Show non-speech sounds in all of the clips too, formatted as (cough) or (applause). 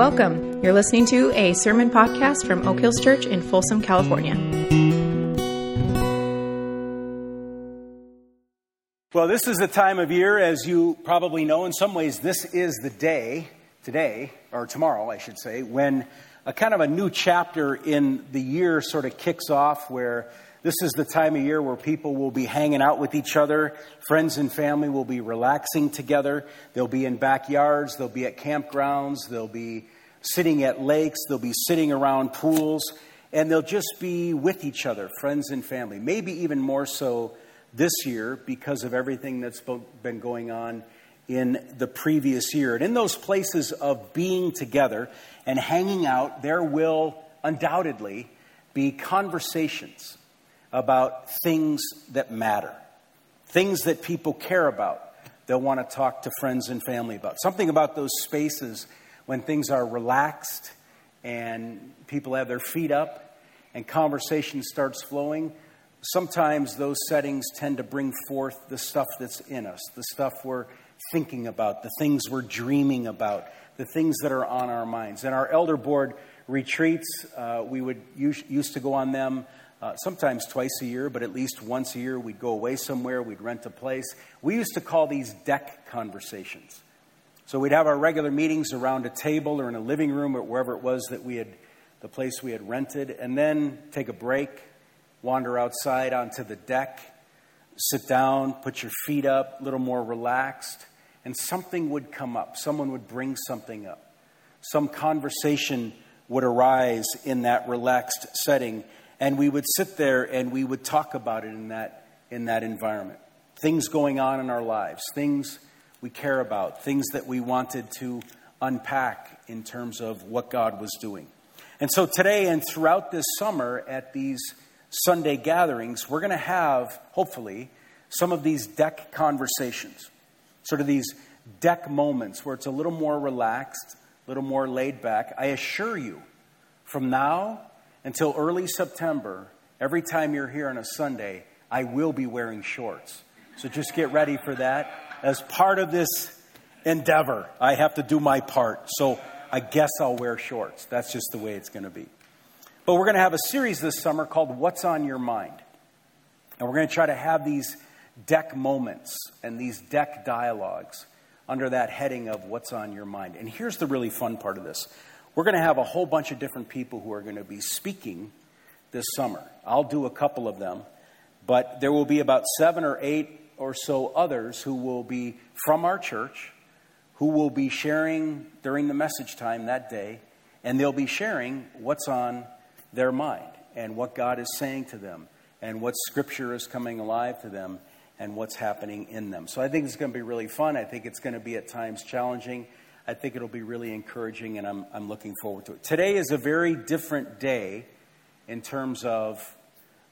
Welcome. You're listening to a sermon podcast from Oak Hills Church in Folsom, California. Well, this is the time of year, as you probably know. In some ways, this is the day, today, or tomorrow, I should say, when a kind of a new chapter in the year sort of kicks off where this is the time of year where people will be hanging out with each other. Friends and family will be relaxing together. They'll be in backyards. They'll be at campgrounds. They'll be sitting at lakes. They'll be sitting around pools. And they'll just be with each other, friends and family. Maybe even more so this year because of everything that's been going on in the previous year. And in those places of being together and hanging out, there will undoubtedly be conversations about things that matter, things that people care about. They'll want to talk to friends and family about. Something about those spaces when things are relaxed and people have their feet up and conversation starts flowing. Sometimes those settings tend to bring forth the stuff that's in us, the stuff we're thinking about, the things we're dreaming about, the things that are on our minds. And our elder board retreats, uh, we would use, used to go on them uh, sometimes twice a year, but at least once a year, we'd go away somewhere, we'd rent a place. We used to call these deck conversations. So we'd have our regular meetings around a table or in a living room or wherever it was that we had, the place we had rented, and then take a break, wander outside onto the deck, sit down, put your feet up, a little more relaxed, and something would come up. Someone would bring something up. Some conversation would arise in that relaxed setting and we would sit there and we would talk about it in that, in that environment. Things going on in our lives, things we care about, things that we wanted to unpack in terms of what God was doing. And so today and throughout this summer at these Sunday gatherings, we're going to have, hopefully, some of these deck conversations, sort of these deck moments where it's a little more relaxed, a little more laid back. I assure you, from now until early September, every time you're here on a Sunday, I will be wearing shorts. So just get ready for that. As part of this endeavor, I have to do my part. So I guess I'll wear shorts. That's just the way it's going to be. But we're going to have a series this summer called What's on Your Mind. And we're going to try to have these deck moments and these deck dialogues under that heading of What's on Your Mind. And here's the really fun part of this we're going to have a whole bunch of different people who are going to be speaking this summer. I'll do a couple of them, but there will be about seven or eight or so others who will be from our church, who will be sharing during the message time that day, and they'll be sharing what's on their mind and what God is saying to them and what Scripture is coming alive to them and what's happening in them. So I think it's going to be really fun. I think it's going to be at times challenging. I think it'll be really encouraging, and I'm, I'm looking forward to it. Today is a very different day in terms of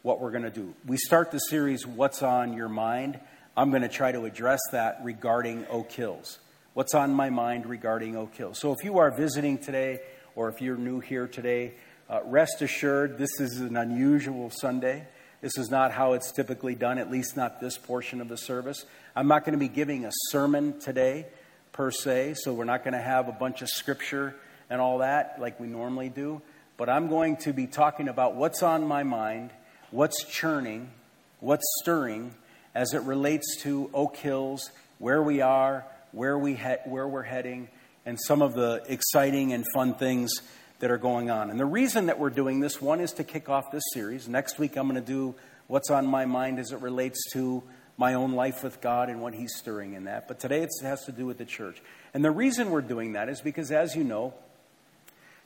what we're going to do. We start the series, What's on Your Mind? I'm going to try to address that regarding Oak Hills. What's on my mind regarding Oak Hills? So if you are visiting today, or if you're new here today, uh, rest assured this is an unusual Sunday. This is not how it's typically done, at least not this portion of the service. I'm not going to be giving a sermon today per se, so we're not going to have a bunch of scripture and all that like we normally do. But I'm going to be talking about what's on my mind, what's churning, what's stirring as it relates to Oak Hills, where we are, where, we he- where we're heading, and some of the exciting and fun things that are going on. And the reason that we're doing this, one is to kick off this series. Next week, I'm going to do what's on my mind as it relates to my own life with God and what He's stirring in that. But today it has to do with the church. And the reason we're doing that is because, as you know,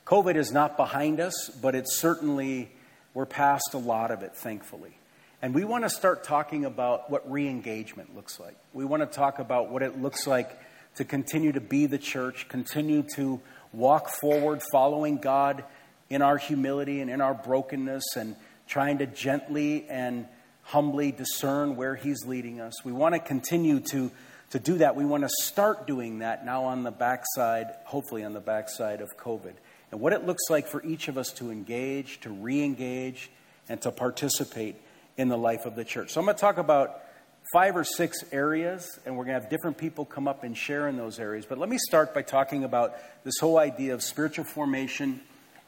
COVID is not behind us, but it's certainly, we're past a lot of it, thankfully. And we want to start talking about what re engagement looks like. We want to talk about what it looks like to continue to be the church, continue to walk forward following God in our humility and in our brokenness and trying to gently and humbly discern where He's leading us. We want to continue to, to do that. We want to start doing that now on the backside, hopefully on the backside of COVID. And what it looks like for each of us to engage, to re engage, and to participate in the life of the church. So I'm going to talk about five or six areas, and we're going to have different people come up and share in those areas. But let me start by talking about this whole idea of spiritual formation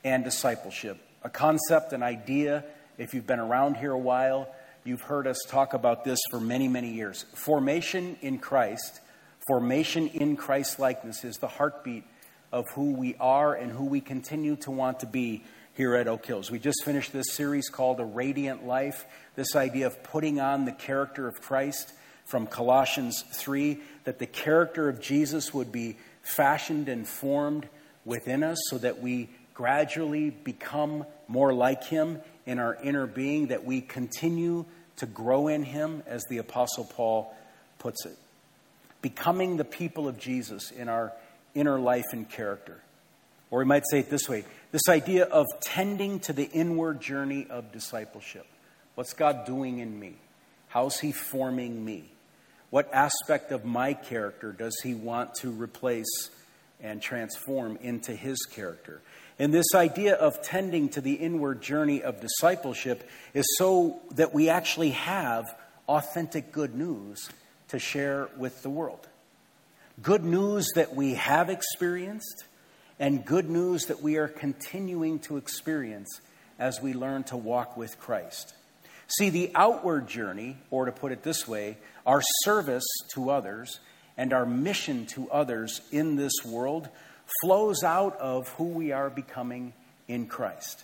and discipleship. A concept, an idea, if you've been around here a while, you've heard us talk about this for many, many years. Formation in Christ, formation in Christ likeness is the heartbeat of who we are and who we continue to want to be here at Oak Hills. We just finished this series called A Radiant Life, this idea of putting on the character of Christ from Colossians 3, that the character of Jesus would be fashioned and formed within us so that we gradually become more like Him in our inner being, that we continue to grow in Him, as the Apostle Paul puts it. Becoming the people of Jesus in our inner life and character. Or we might say it this way this idea of tending to the inward journey of discipleship. What's God doing in me? How's He forming me? What aspect of my character does He want to replace and transform into His character? And this idea of tending to the inward journey of discipleship is so that we actually have authentic good news to share with the world. Good news that we have experienced, and good news that we are continuing to experience as we learn to walk with Christ. See, the outward journey, or to put it this way, our service to others and our mission to others in this world flows out of who we are becoming in Christ.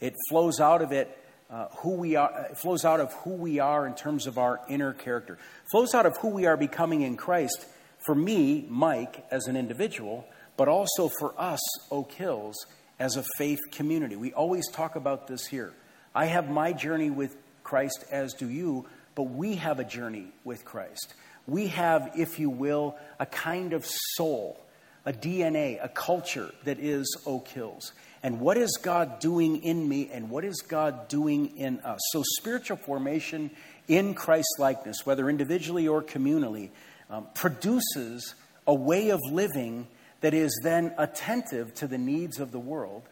It flows out of it. Uh, who we are it flows out of who we are in terms of our inner character flows out of who we are becoming in christ for me mike as an individual but also for us oak hills as a faith community we always talk about this here i have my journey with christ as do you but we have a journey with christ we have if you will a kind of soul a DNA, a culture that is Oak Hills. And what is God doing in me and what is God doing in us? So, spiritual formation in Christ likeness, whether individually or communally, um, produces a way of living that is then attentive to the needs of the world.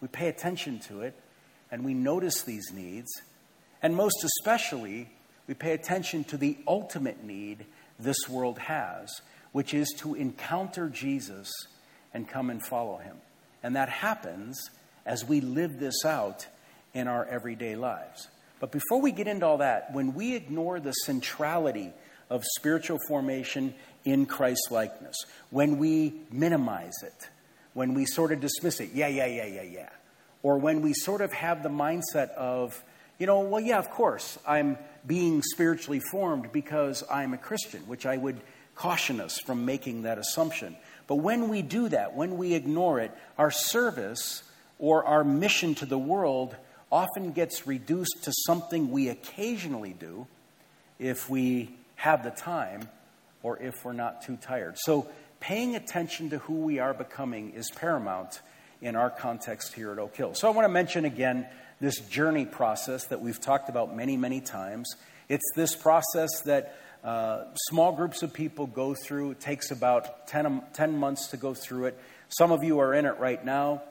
We pay attention to it and we notice these needs. And most especially, we pay attention to the ultimate need this world has which is to encounter Jesus and come and follow him. And that happens as we live this out in our everyday lives. But before we get into all that, when we ignore the centrality of spiritual formation in Christ likeness, when we minimize it, when we sort of dismiss it, yeah, yeah, yeah, yeah, yeah, or when we sort of have the mindset of, you know, well, yeah, of course, I'm being spiritually formed because I'm a Christian, which I would caution us from making that assumption. But when we do that, when we ignore it, our service or our mission to the world often gets reduced to something we occasionally do if we have the time or if we're not too tired. So, paying attention to who we are becoming is paramount in our context here at Oak Hill. So, I want to mention again this journey process that we've talked about many, many times. It's this process that uh, small groups of people go through. It takes about 10, 10 months to go through it. Some of you are in it right now.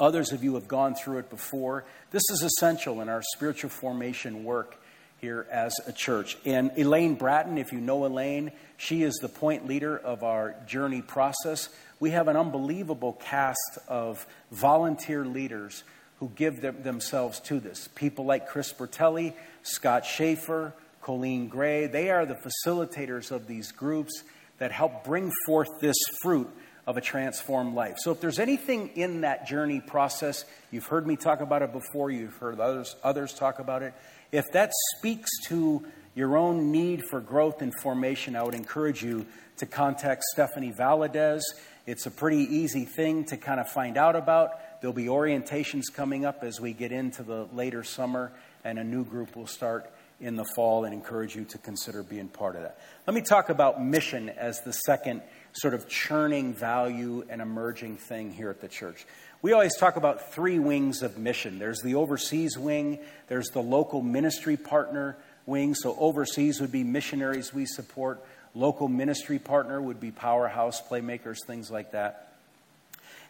Others of you have gone through it before. This is essential in our spiritual formation work here as a church. And Elaine Bratton, if you know Elaine, she is the point leader of our journey process. We have an unbelievable cast of volunteer leaders who give them, themselves to this. People like Chris Bertelli, Scott Schaefer, Colleen Gray. They are the facilitators of these groups that help bring forth this fruit of a transformed life. So, if there's anything in that journey process, you've heard me talk about it before, you've heard others, others talk about it. If that speaks to your own need for growth and formation, I would encourage you to contact Stephanie Valadez. It's a pretty easy thing to kind of find out about. There'll be orientations coming up as we get into the later summer, and a new group will start in the fall and encourage you to consider being part of that. Let me talk about mission as the second sort of churning value and emerging thing here at the church. We always talk about three wings of mission there's the overseas wing, there's the local ministry partner wing. So, overseas would be missionaries we support, local ministry partner would be powerhouse playmakers, things like that.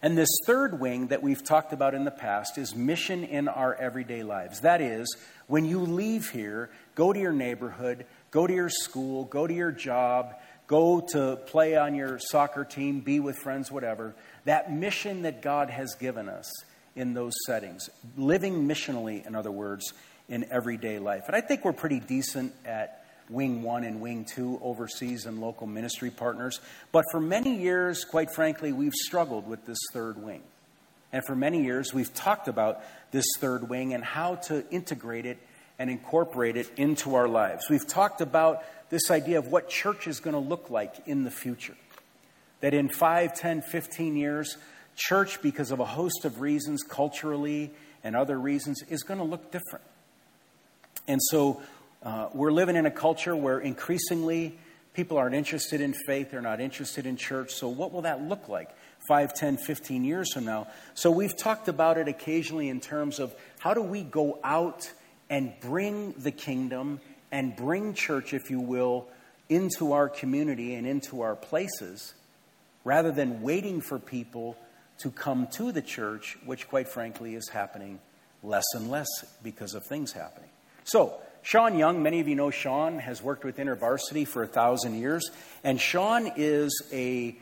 And this third wing that we've talked about in the past is mission in our everyday lives. That is, when you leave here, go to your neighborhood, go to your school, go to your job, go to play on your soccer team, be with friends, whatever. That mission that God has given us in those settings, living missionally, in other words, in everyday life. And I think we're pretty decent at Wing 1 and Wing 2 overseas and local ministry partners. But for many years, quite frankly, we've struggled with this third wing. And for many years, we've talked about this third wing and how to integrate it and incorporate it into our lives. We've talked about this idea of what church is going to look like in the future. That in 5, 10, 15 years, church, because of a host of reasons, culturally and other reasons, is going to look different. And so uh, we're living in a culture where increasingly people aren't interested in faith, they're not interested in church. So, what will that look like 5, 10, 15 years from now? So, we've talked about it occasionally in terms of how do we go out and bring the kingdom and bring church, if you will, into our community and into our places rather than waiting for people to come to the church, which, quite frankly, is happening less and less because of things happening. So, Sean Young, many of you know Sean, has worked with InterVarsity for a thousand years. And Sean is a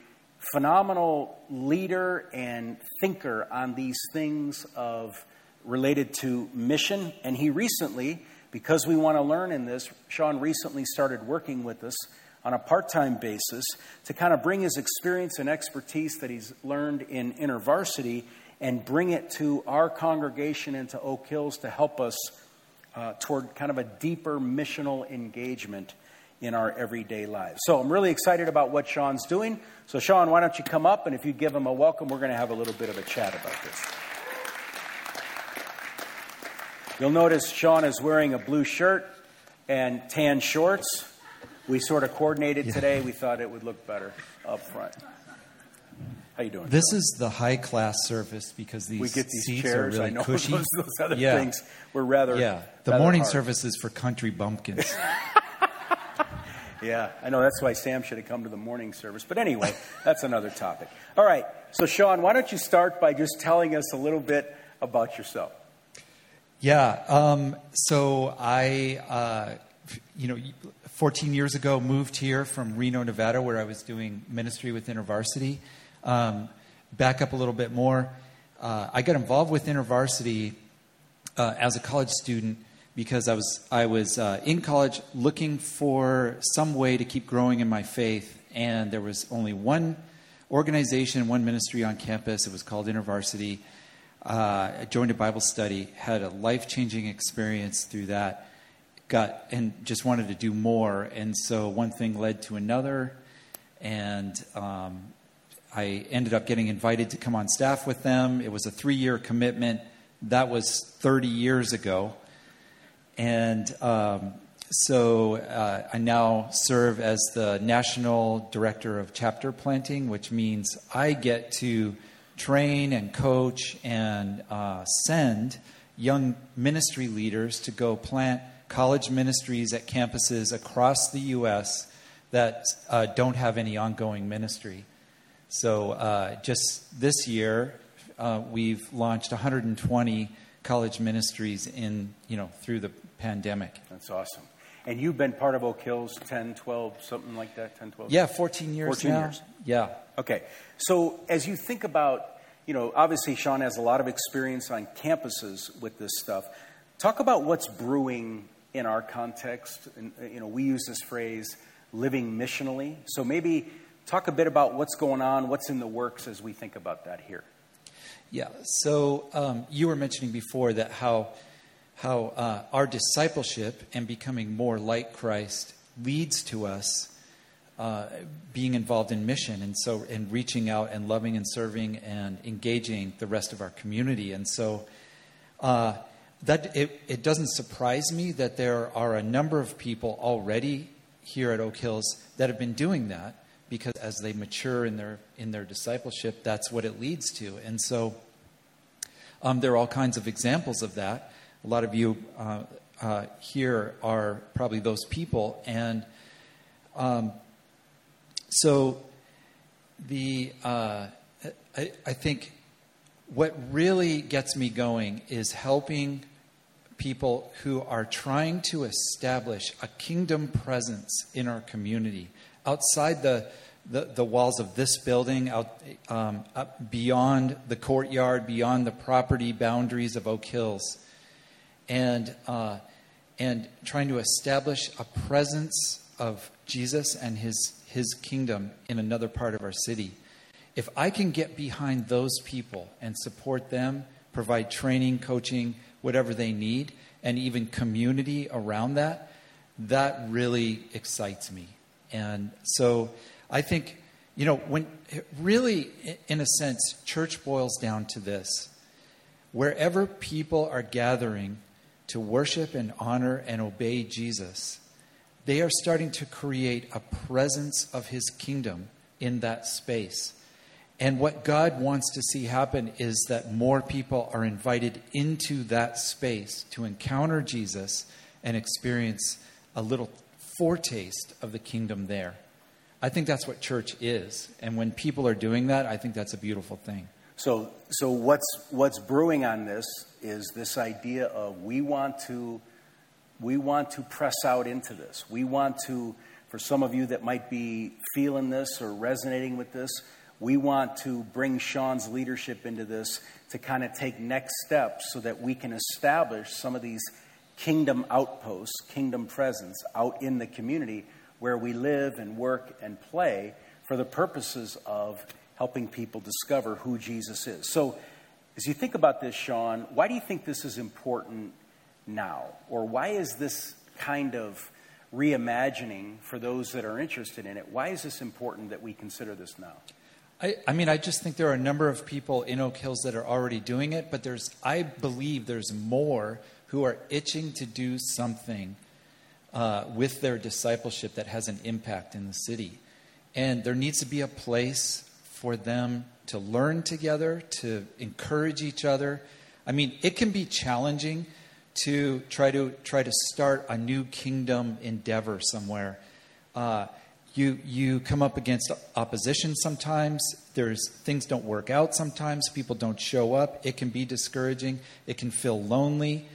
phenomenal leader and thinker on these things of related to mission. And he recently, because we want to learn in this, Sean recently started working with us on a part time basis to kind of bring his experience and expertise that he's learned in InterVarsity and bring it to our congregation and to Oak Hills to help us uh, toward kind of a deeper missional engagement in our everyday lives. So I'm really excited about what Sean's doing. So, Sean, why don't you come up? And if you give him a welcome, we're going to have a little bit of a chat about this. You'll notice Sean is wearing a blue shirt and tan shorts. We sort of coordinated yeah. today. We thought it would look better up front. How you doing? This is the high class service because these, we get these seats chairs. are really I know cushy. Those, those other yeah. things were rather yeah. The rather morning hard. service is for country bumpkins. (laughs) (laughs) yeah, I know that's why Sam should have come to the morning service. But anyway, that's another topic. All right. So Sean, why don't you start by just telling us a little bit about yourself? Yeah. Um, so I, uh, you know, 14 years ago moved here from Reno, Nevada, where I was doing ministry with InterVarsity. Um, back up a little bit more. Uh, I got involved with InterVarsity uh, as a college student because I was I was uh, in college looking for some way to keep growing in my faith, and there was only one organization, one ministry on campus. It was called InterVarsity. Uh, joined a Bible study, had a life changing experience through that. Got and just wanted to do more, and so one thing led to another, and um, I ended up getting invited to come on staff with them. It was a three year commitment. That was 30 years ago. And um, so uh, I now serve as the National Director of Chapter Planting, which means I get to train and coach and uh, send young ministry leaders to go plant college ministries at campuses across the U.S. that uh, don't have any ongoing ministry. So uh, just this year, uh, we've launched 120 college ministries in you know through the pandemic. That's awesome. And you've been part of Oak Hills 10, 12, something like that, 10, 12? Yeah, 14 years 14 now. years. Yeah. Okay. So as you think about, you know, obviously Sean has a lot of experience on campuses with this stuff. Talk about what's brewing in our context. And, you know, we use this phrase, living missionally. So maybe Talk a bit about what's going on, what's in the works as we think about that here. Yeah. So um, you were mentioning before that how how uh, our discipleship and becoming more like Christ leads to us uh, being involved in mission, and so in reaching out and loving and serving and engaging the rest of our community, and so. Uh, that it, it doesn't surprise me that there are a number of people already here at Oak Hills that have been doing that because as they mature in their in their discipleship, that's what it leads to. And so, um, there are all kinds of examples of that. A lot of you uh, uh, here are probably those people, and um, so the uh, I, I think what really gets me going is helping people who are trying to establish a kingdom presence in our community outside the, the, the walls of this building, out, um, up beyond the courtyard, beyond the property boundaries of Oak Hills, and, uh, and trying to establish a presence of Jesus and his, his kingdom in another part of our city. If I can get behind those people and support them, provide training, coaching, whatever they need, and even community around that, that really excites me. And so I think, you know, when really, in a sense, church boils down to this wherever people are gathering to worship and honor and obey Jesus, they are starting to create a presence of his kingdom in that space. And what God wants to see happen is that more people are invited into that space to encounter Jesus and experience a little foretaste of the kingdom there. I think that's what church is. And when people are doing that, I think that's a beautiful thing. So, so what's, what's brewing on this is this idea of we want to we want to press out into this. We want to, for some of you that might be feeling this or resonating with this, we want to bring Sean's leadership into this to kind of take next steps so that we can establish some of these kingdom outposts, kingdom presence out in the community where we live and work and play for the purposes of helping people discover who Jesus is. So, as you think about this, Sean, why do you think this is important now? Or why is this kind of reimagining for those that are interested in it? Why is this important that we consider this now? I, I, mean, I just think there are a number of people in Oak Hills that are already doing it, but there's, I believe there's more who are itching to do something uh, with their discipleship that has an impact in the city. And there needs to be a place for them to learn together, to encourage each other. I mean, it can be challenging to try to try to start a new kingdom endeavor somewhere. Uh, you you come up against opposition sometimes. There's things don't work out sometimes. People don't show up. It can be discouraging. It can feel lonely,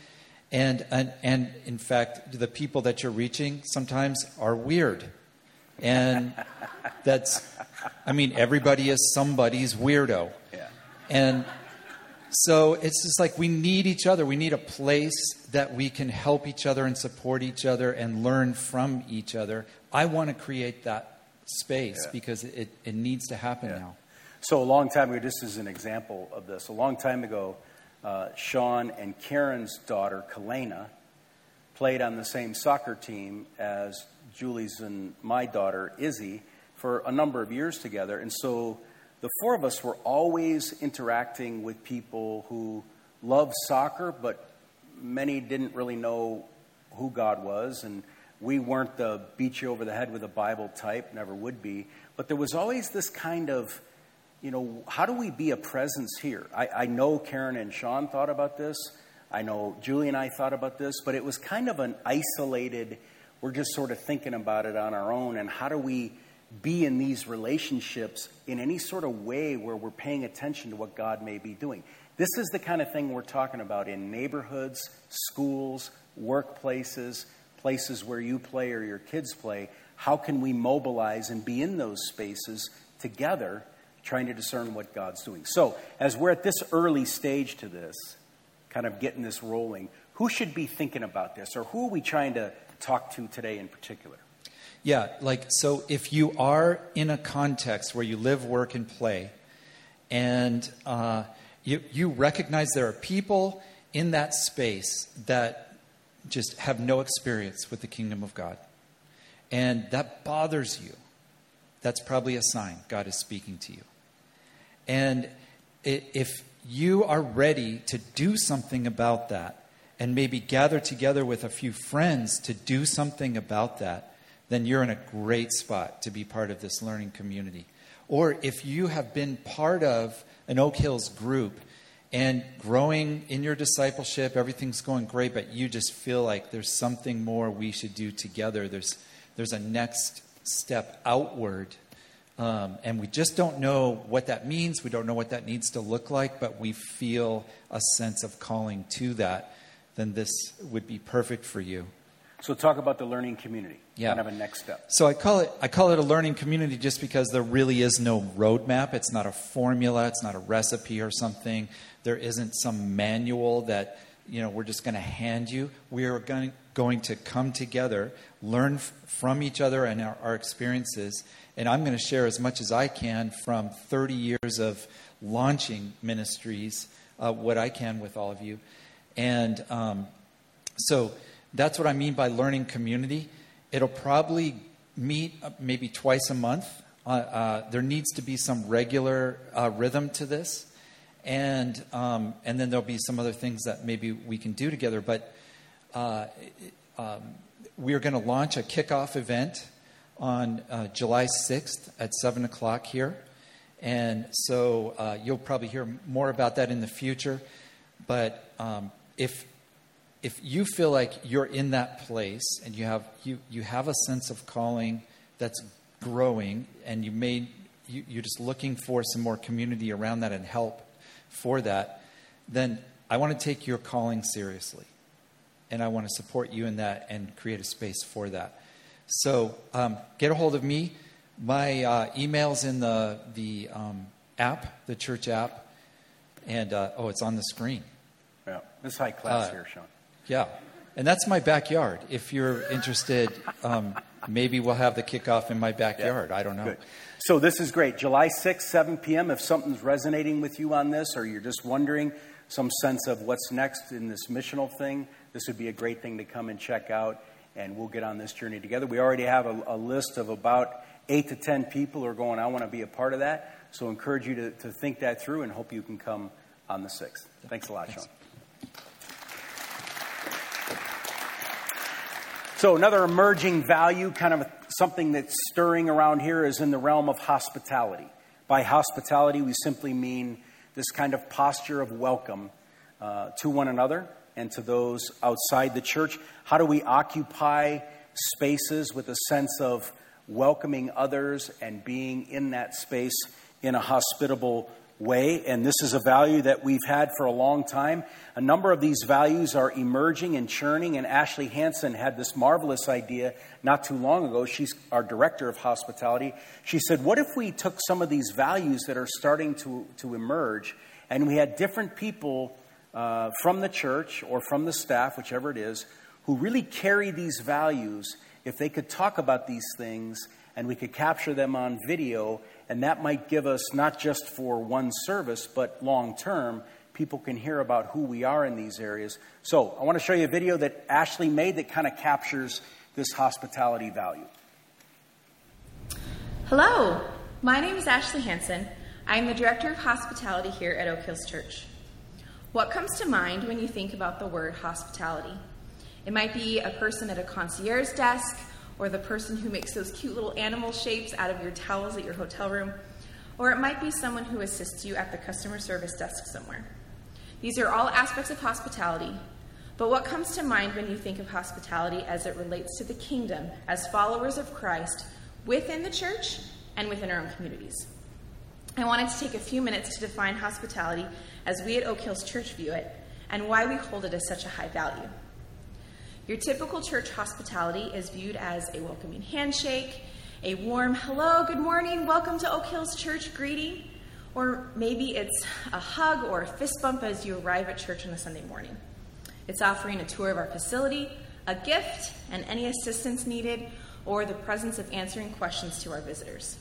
and and and in fact, the people that you're reaching sometimes are weird, and that's. I mean, everybody is somebody's weirdo, yeah. and so it's just like we need each other. We need a place that we can help each other and support each other and learn from each other. I want to create that space yeah. because it, it needs to happen yeah. now. So, a long time ago, just as an example of this, a long time ago, uh, Sean and Karen's daughter, Kalena, played on the same soccer team as Julie's and my daughter, Izzy, for a number of years together. And so the four of us were always interacting with people who loved soccer, but many didn't really know who God was. And we weren't the beat you over the head with a Bible type, never would be. But there was always this kind of, you know, how do we be a presence here? I, I know Karen and Sean thought about this. I know Julie and I thought about this, but it was kind of an isolated, we're just sort of thinking about it on our own. And how do we be in these relationships in any sort of way where we're paying attention to what God may be doing. This is the kind of thing we're talking about in neighborhoods, schools, workplaces, places where you play or your kids play. How can we mobilize and be in those spaces together, trying to discern what God's doing? So, as we're at this early stage to this, kind of getting this rolling, who should be thinking about this, or who are we trying to talk to today in particular? Yeah, like, so if you are in a context where you live, work, and play, and uh, you, you recognize there are people in that space that just have no experience with the kingdom of God, and that bothers you, that's probably a sign God is speaking to you. And if you are ready to do something about that, and maybe gather together with a few friends to do something about that, then you're in a great spot to be part of this learning community. Or if you have been part of an Oak Hills group and growing in your discipleship, everything's going great, but you just feel like there's something more we should do together. There's, there's a next step outward. Um, and we just don't know what that means. We don't know what that needs to look like, but we feel a sense of calling to that then this would be perfect for you. So talk about the learning community. Yeah. Kind of a next step. So I call it I call it a learning community just because there really is no roadmap. It's not a formula. It's not a recipe or something. There isn't some manual that you know we're just going to hand you. We are going going to come together, learn f- from each other and our, our experiences, and I'm going to share as much as I can from 30 years of launching ministries, uh, what I can with all of you, and um, so that's what I mean by learning community. It'll probably meet maybe twice a month. Uh, uh, there needs to be some regular uh, rhythm to this, and um, and then there'll be some other things that maybe we can do together. But uh, um, we're going to launch a kickoff event on uh, July 6th at 7 o'clock here. And so uh, you'll probably hear more about that in the future. But um, if, if you feel like you're in that place and you have, you, you have a sense of calling that's growing and you may, you, you're just looking for some more community around that and help for that, then I want to take your calling seriously and I want to support you in that and create a space for that. So um, get a hold of me. My uh, email's in the the um, app, the church app, and uh, oh, it's on the screen. Yeah. This high class Uh, here, Sean. Yeah, and that's my backyard. If you're interested, um, maybe we'll have the kickoff in my backyard. I don't know. Good. So this is great. July 6th, 7 p.m. If something's resonating with you on this, or you're just wondering some sense of what's next in this missional thing, this would be a great thing to come and check out, and we'll get on this journey together. We already have a, a list of about eight to ten people who are going, I want to be a part of that. So I encourage you to, to think that through and hope you can come on the 6th. Thanks a lot, Sean. So, another emerging value, kind of something that's stirring around here, is in the realm of hospitality. By hospitality, we simply mean this kind of posture of welcome uh, to one another and to those outside the church. How do we occupy spaces with a sense of welcoming others and being in that space in a hospitable way. And this is a value that we've had for a long time. A number of these values are emerging and churning. And Ashley Hansen had this marvelous idea not too long ago. She's our director of hospitality. She said, What if we took some of these values that are starting to, to emerge and we had different people uh, from the church or from the staff, whichever it is, who really carry these values? If they could talk about these things and we could capture them on video, and that might give us not just for one service, but long term, people can hear about who we are in these areas. So, I want to show you a video that Ashley made that kind of captures this hospitality value. Hello, my name is Ashley Hansen. I am the Director of Hospitality here at Oak Hills Church. What comes to mind when you think about the word hospitality? It might be a person at a concierge desk, or the person who makes those cute little animal shapes out of your towels at your hotel room, or it might be someone who assists you at the customer service desk somewhere. These are all aspects of hospitality, but what comes to mind when you think of hospitality as it relates to the kingdom as followers of Christ within the church and within our own communities? I wanted to take a few minutes to define hospitality as we at Oak Hills Church view it and why we hold it as such a high value. Your typical church hospitality is viewed as a welcoming handshake, a warm hello, good morning, welcome to Oak Hills Church greeting, or maybe it's a hug or a fist bump as you arrive at church on a Sunday morning. It's offering a tour of our facility, a gift, and any assistance needed, or the presence of answering questions to our visitors.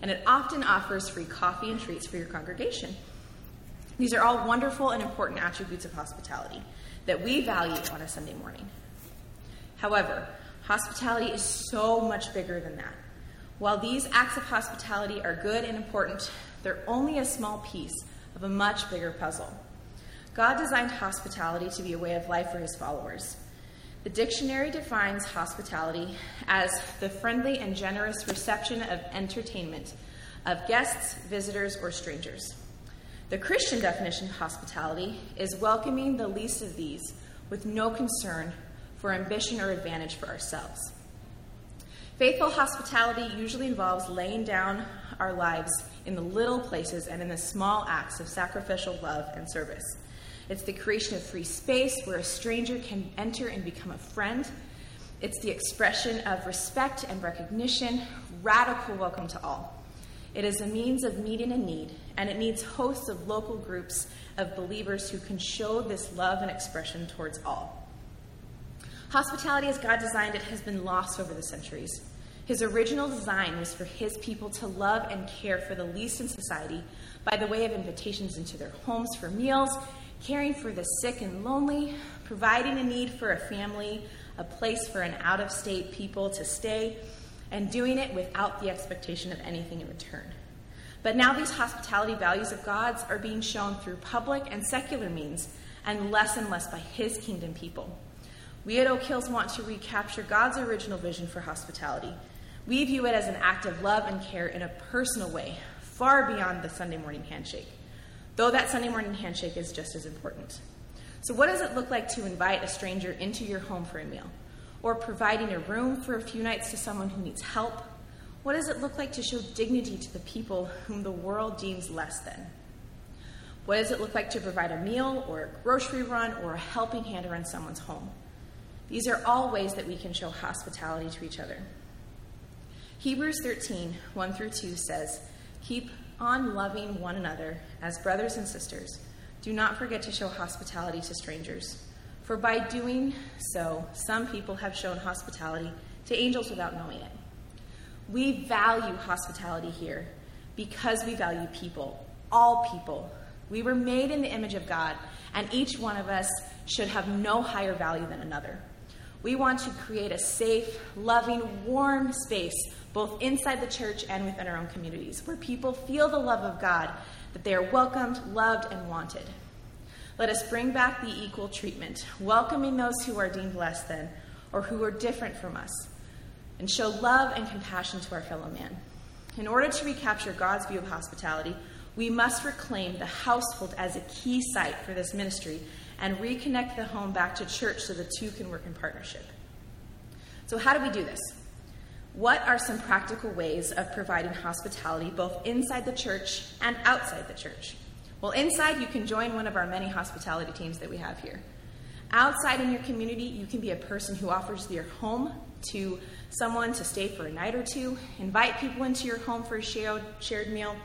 And it often offers free coffee and treats for your congregation. These are all wonderful and important attributes of hospitality that we value on a Sunday morning. However, hospitality is so much bigger than that. While these acts of hospitality are good and important, they're only a small piece of a much bigger puzzle. God designed hospitality to be a way of life for his followers. The dictionary defines hospitality as the friendly and generous reception of entertainment of guests, visitors, or strangers. The Christian definition of hospitality is welcoming the least of these with no concern for ambition or advantage for ourselves. Faithful hospitality usually involves laying down our lives in the little places and in the small acts of sacrificial love and service. It's the creation of free space where a stranger can enter and become a friend. It's the expression of respect and recognition, radical welcome to all. It is a means of meeting a need, and it needs hosts of local groups of believers who can show this love and expression towards all. Hospitality, as God designed it, has been lost over the centuries. His original design was for his people to love and care for the least in society by the way of invitations into their homes for meals, caring for the sick and lonely, providing a need for a family, a place for an out of state people to stay, and doing it without the expectation of anything in return. But now these hospitality values of God's are being shown through public and secular means, and less and less by His kingdom people. We at Oak Hills want to recapture God's original vision for hospitality. We view it as an act of love and care in a personal way, far beyond the Sunday morning handshake, though that Sunday morning handshake is just as important. So, what does it look like to invite a stranger into your home for a meal? Or providing a room for a few nights to someone who needs help? What does it look like to show dignity to the people whom the world deems less than? What does it look like to provide a meal or a grocery run or a helping hand around someone's home? These are all ways that we can show hospitality to each other. Hebrews 13, 1 through 2 says, Keep on loving one another as brothers and sisters. Do not forget to show hospitality to strangers. For by doing so, some people have shown hospitality to angels without knowing it. We value hospitality here because we value people, all people. We were made in the image of God, and each one of us should have no higher value than another. We want to create a safe, loving, warm space, both inside the church and within our own communities, where people feel the love of God, that they are welcomed, loved, and wanted. Let us bring back the equal treatment, welcoming those who are deemed less than or who are different from us, and show love and compassion to our fellow man. In order to recapture God's view of hospitality, we must reclaim the household as a key site for this ministry and reconnect the home back to church so the two can work in partnership. So, how do we do this? What are some practical ways of providing hospitality both inside the church and outside the church? Well, inside, you can join one of our many hospitality teams that we have here. Outside in your community, you can be a person who offers your home to someone to stay for a night or two, invite people into your home for a shared, meal,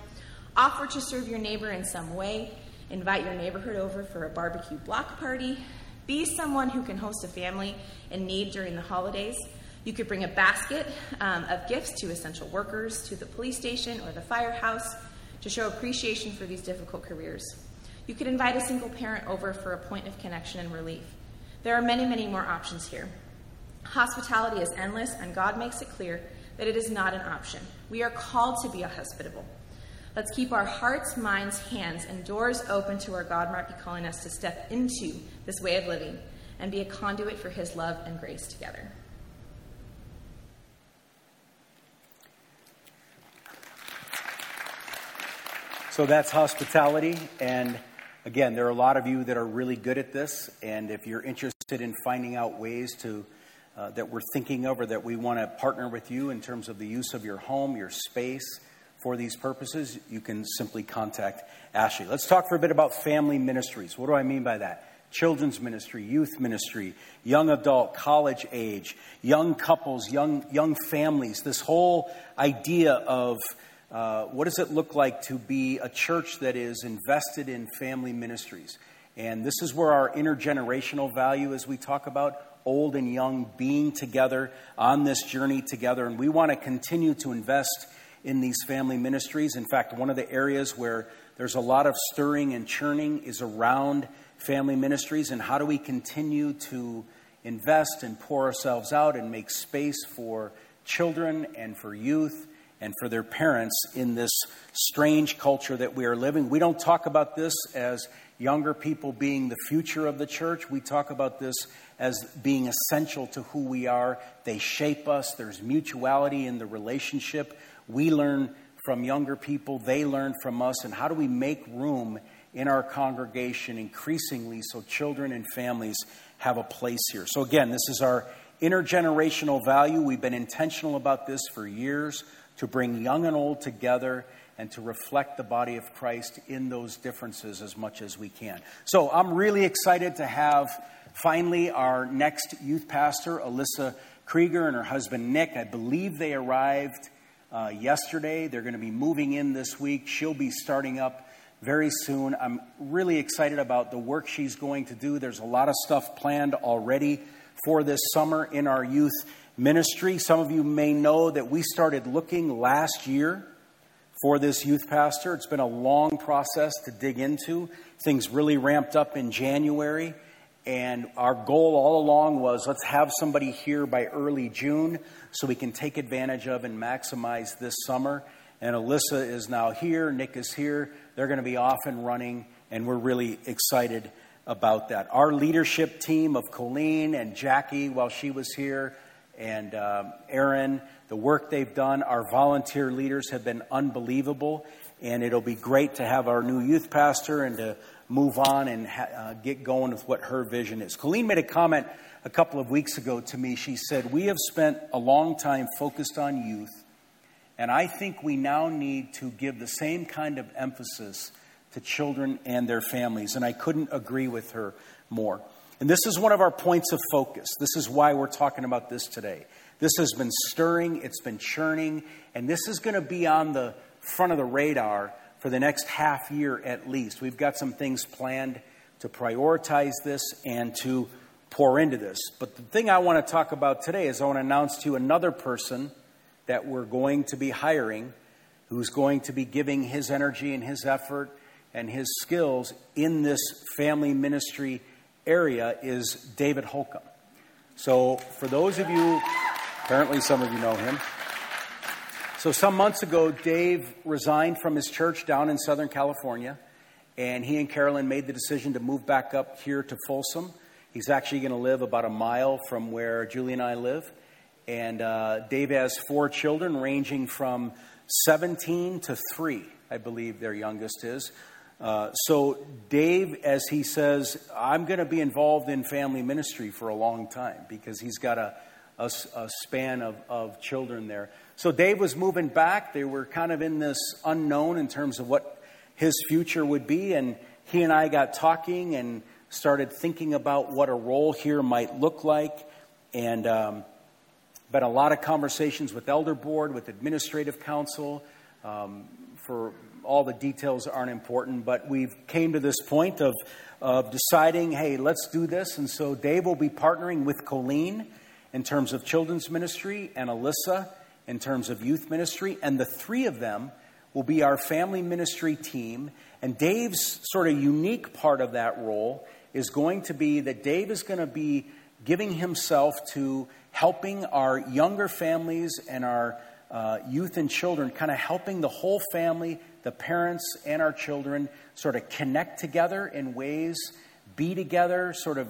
offer to serve your neighbor in some way, invite your neighborhood over for a barbecue block party, be someone who can host a family in need during the holidays. You could bring a basket um, of gifts to essential workers, to the police station or the firehouse to show appreciation for these difficult careers. You could invite a single parent over for a point of connection and relief. There are many, many more options here. Hospitality is endless, and God makes it clear that it is not an option. We are called to be hospitable. Let's keep our hearts, minds, hands, and doors open to where God might be calling us to step into this way of living and be a conduit for His love and grace together. So that's hospitality. And again, there are a lot of you that are really good at this. And if you're interested in finding out ways to uh, that we're thinking of or that we want to partner with you in terms of the use of your home, your space for these purposes, you can simply contact Ashley. Let's talk for a bit about family ministries. What do I mean by that? Children's ministry, youth ministry, young adult, college age, young couples, young, young families, this whole idea of uh, what does it look like to be a church that is invested in family ministries? And this is where our intergenerational value, as we talk about old and young being together on this journey together. And we want to continue to invest in these family ministries. In fact, one of the areas where there's a lot of stirring and churning is around family ministries. And how do we continue to invest and pour ourselves out and make space for children and for youth? And for their parents in this strange culture that we are living. We don't talk about this as younger people being the future of the church. We talk about this as being essential to who we are. They shape us, there's mutuality in the relationship. We learn from younger people, they learn from us. And how do we make room in our congregation increasingly so children and families have a place here? So, again, this is our intergenerational value. We've been intentional about this for years to bring young and old together and to reflect the body of Christ in those differences as much as we can. So I'm really excited to have finally our next youth pastor, Alyssa Krieger, and her husband Nick. I believe they arrived uh, yesterday. They're going to be moving in this week. She'll be starting up very soon. I'm really excited about the work she's going to do. There's a lot of stuff planned already for this summer in our youth ministry. Some of you may know that we started looking last year for this youth pastor. It's been a long process to dig into. Things really ramped up in January. And our goal all along was let's have somebody here by early June so we can take advantage of and maximize this summer. And Alyssa is now here, Nick is here. They're going to be off and running, and we're really excited about that. Our leadership team of Colleen and Jackie, while she was here, and um, Aaron, the work they've done, our volunteer leaders have been unbelievable. And it'll be great to have our new youth pastor and to move on and ha- uh, get going with what her vision is. Colleen made a comment a couple of weeks ago to me. She said, We have spent a long time focused on youth and I think we now need to give the same kind of emphasis to children and their families. And I couldn't agree with her more. And this is one of our points of focus. This is why we're talking about this today. This has been stirring, it's been churning, and this is going to be on the front of the radar for the next half year at least. We've got some things planned to prioritize this and to pour into this. But the thing I want to talk about today is I want to announce to you another person that we're going to be hiring who's going to be giving his energy and his effort and his skills in this family ministry area is David Holcomb. So, for those of you, apparently some of you know him. So, some months ago, Dave resigned from his church down in Southern California, and he and Carolyn made the decision to move back up here to Folsom. He's actually going to live about a mile from where Julie and I live. And uh, Dave has four children, ranging from 17 to 3, I believe their youngest is. Uh, so, Dave, as he says, I'm going to be involved in family ministry for a long time because he's got a, a, a, span of, of children there. So, Dave was moving back. They were kind of in this unknown in terms of what his future would be. And he and I got talking and started thinking about what a role here might look like. And um, been a lot of conversations with elder board, with administrative council. Um, for all the details aren't important, but we've came to this point of, of deciding, hey, let's do this. And so Dave will be partnering with Colleen in terms of children's ministry and Alyssa in terms of youth ministry. And the three of them will be our family ministry team. And Dave's sort of unique part of that role is going to be that Dave is going to be giving himself to helping our younger families and our uh, youth and children, kind of helping the whole family, the parents and our children, sort of connect together in ways, be together, sort of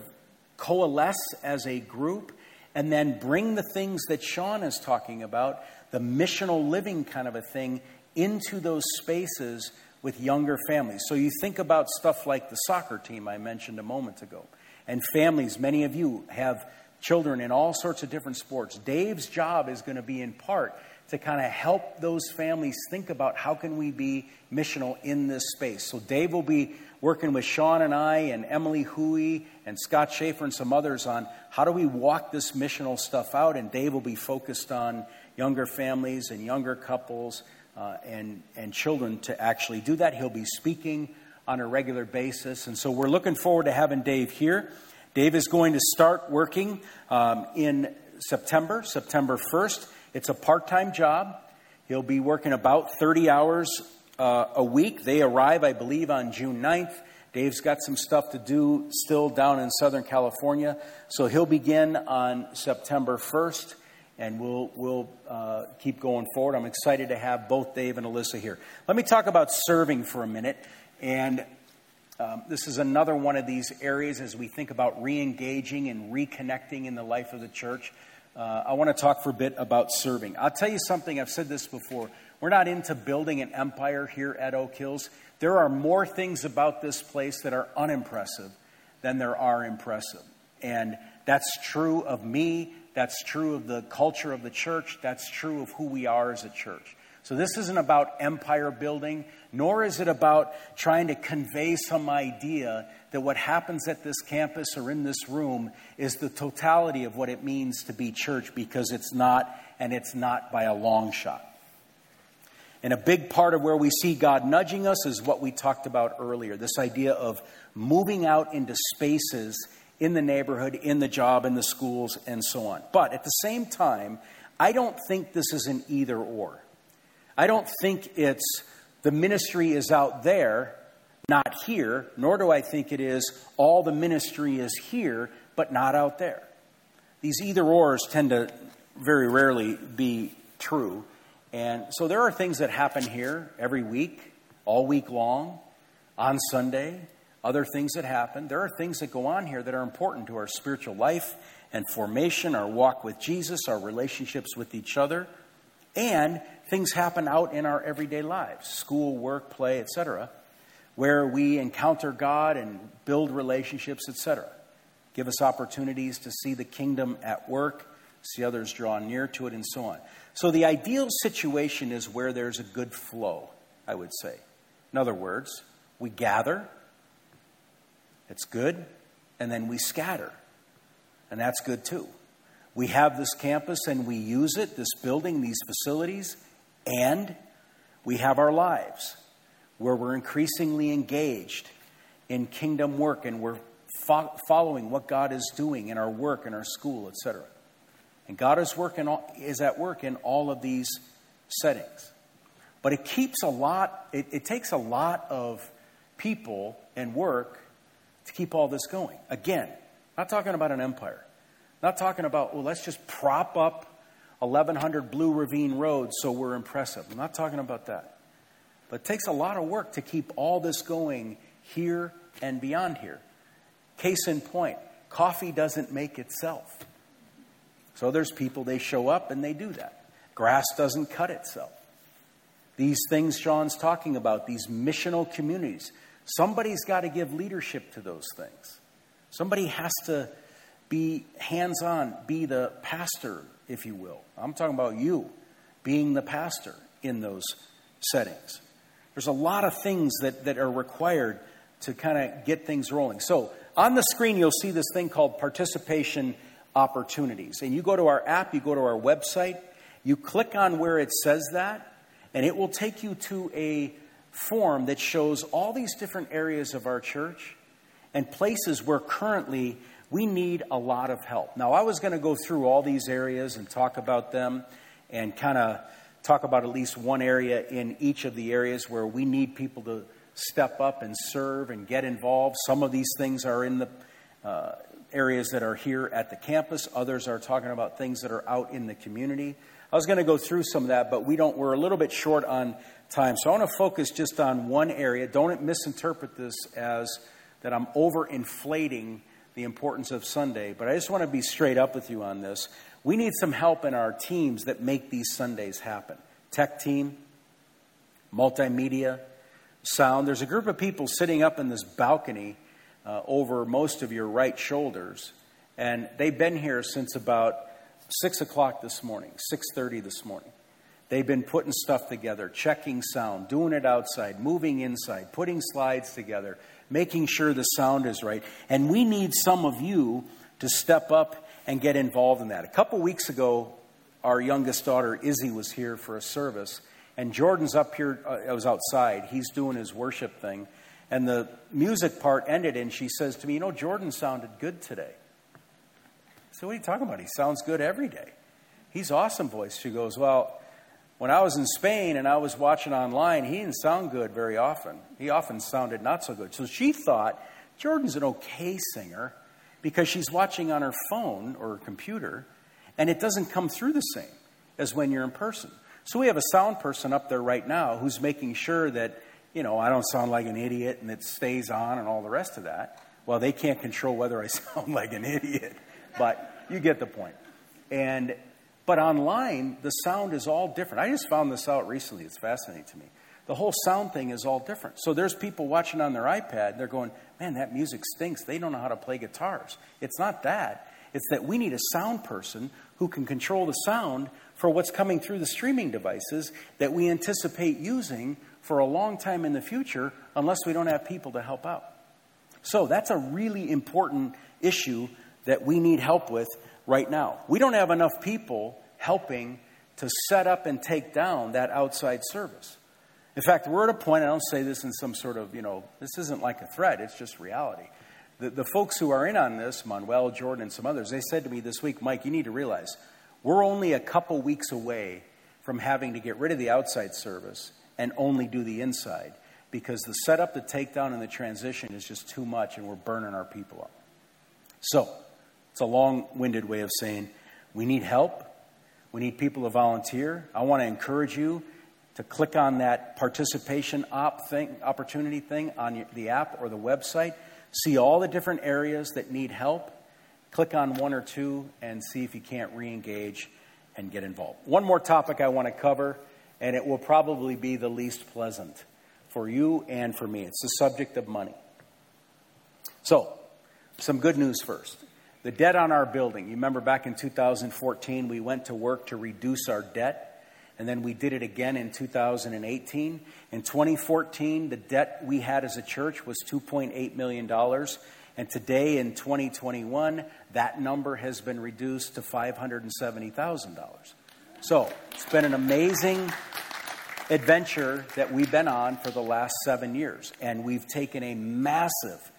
coalesce as a group, and then bring the things that Sean is talking about, the missional living kind of a thing, into those spaces with younger families. So you think about stuff like the soccer team I mentioned a moment ago. And families, many of you have children in all sorts of different sports. Dave's job is going to be in part to kind of help those families think about how can we be missional in this space. So Dave will be working with Sean and I and Emily Huey and Scott Schaefer and some others on how do we walk this missional stuff out. And Dave will be focused on younger families and younger couples uh, and, and children to actually do that. He'll be speaking on a regular basis. And so we're looking forward to having Dave here. Dave is going to start working um, in September, September 1st. It's a part time job. He'll be working about 30 hours uh, a week. They arrive, I believe, on June 9th. Dave's got some stuff to do still down in Southern California. So he'll begin on September 1st, and we'll, we'll uh, keep going forward. I'm excited to have both Dave and Alyssa here. Let me talk about serving for a minute. And um, this is another one of these areas as we think about re engaging and reconnecting in the life of the church. Uh, I want to talk for a bit about serving. I'll tell you something, I've said this before. We're not into building an empire here at Oak Hills. There are more things about this place that are unimpressive than there are impressive. And that's true of me. That's true of the culture of the church. That's true of who we are as a church. So this isn't about empire building, nor is it about trying to convey some idea that what happens at this campus or in this room is the totality of what it means to be church because it's not, and it's not by a long shot. And a big part of where we see God nudging us is what we talked about earlier this idea of moving out into spaces in the neighborhood, in the job, in the schools, and so on. But at the same time, I don't think this is an either or. I don't think it's the ministry is out there, not here, nor do I think it is all the ministry is here, but not out there. These either ors tend to very rarely be true. And so there are things that happen here every week, all week long, on Sunday, other things that happen. There are things that go on here that are important to our spiritual life and formation, our walk with Jesus, our relationships with each other, and things happen out in our everyday lives school, work, play, etc., where we encounter God and build relationships, etc. Give us opportunities to see the kingdom at work, see others draw near to it, and so on. So, the ideal situation is where there's a good flow, I would say. In other words, we gather, it's good, and then we scatter. And that's good too. We have this campus and we use it, this building, these facilities, and we have our lives where we're increasingly engaged in kingdom work and we're fo- following what God is doing in our work, in our school, etc. And God is, working, is at work in all of these settings. But it keeps a lot, it, it takes a lot of people and work to keep all this going. Again, not talking about an empire. Not talking about, well, let's just prop up 1100 Blue Ravine Road so we're impressive. I'm not talking about that. But it takes a lot of work to keep all this going here and beyond here. Case in point, coffee doesn't make itself. So there's people, they show up and they do that. Grass doesn't cut itself. These things Sean's talking about, these missional communities, somebody's got to give leadership to those things. Somebody has to be hands on, be the pastor, if you will. I'm talking about you being the pastor in those settings. There's a lot of things that, that are required to kind of get things rolling. So, on the screen, you'll see this thing called participation opportunities. And you go to our app, you go to our website, you click on where it says that, and it will take you to a form that shows all these different areas of our church and places where currently we need a lot of help. Now, I was going to go through all these areas and talk about them and kind of talk about at least one area in each of the areas where we need people to step up and serve and get involved. Some of these things are in the uh, areas that are here at the campus, others are talking about things that are out in the community. I was going to go through some of that, but we don't, we're a little bit short on time. So I want to focus just on one area. Don't misinterpret this as that I'm overinflating the importance of Sunday, but I just want to be straight up with you on this. We need some help in our teams that make these Sundays happen. Tech team, multimedia, sound. There's a group of people sitting up in this balcony uh, over most of your right shoulders, and they've been here since about six o'clock this morning, six thirty this morning. They've been putting stuff together, checking sound, doing it outside, moving inside, putting slides together, making sure the sound is right. And we need some of you to step up and get involved in that. A couple weeks ago, our youngest daughter, Izzy, was here for a service, and Jordan's up here, uh, I was outside. He's doing his worship thing. And the music part ended, and she says to me, You know, Jordan sounded good today. I said, What are you talking about? He sounds good every day. He's awesome voice. She goes, Well, when I was in Spain and I was watching online, he didn't sound good very often. He often sounded not so good. So she thought Jordan's an okay singer because she's watching on her phone or her computer and it doesn't come through the same as when you're in person. So we have a sound person up there right now who's making sure that, you know, I don't sound like an idiot and it stays on and all the rest of that. Well, they can't control whether I (laughs) sound like an idiot, but you get the point. And but online, the sound is all different. I just found this out recently. It's fascinating to me. The whole sound thing is all different. So there's people watching on their iPad, they're going, man, that music stinks. They don't know how to play guitars. It's not that. It's that we need a sound person who can control the sound for what's coming through the streaming devices that we anticipate using for a long time in the future unless we don't have people to help out. So that's a really important issue that we need help with right now. We don't have enough people helping to set up and take down that outside service. In fact, we're at a point, I don't say this in some sort of, you know, this isn't like a threat, it's just reality. The, the folks who are in on this, Manuel, Jordan, and some others, they said to me this week, Mike, you need to realize we're only a couple weeks away from having to get rid of the outside service and only do the inside because the setup, the takedown, and the transition is just too much and we're burning our people up. So, it's a long winded way of saying we need help. We need people to volunteer. I want to encourage you to click on that participation op thing, opportunity thing on the app or the website. See all the different areas that need help. Click on one or two and see if you can't re engage and get involved. One more topic I want to cover, and it will probably be the least pleasant for you and for me. It's the subject of money. So, some good news first. The debt on our building. You remember back in 2014, we went to work to reduce our debt, and then we did it again in 2018. In 2014, the debt we had as a church was $2.8 million. And today in 2021, that number has been reduced to $570,000. So it's been an amazing adventure that we've been on for the last seven years, and we've taken a massive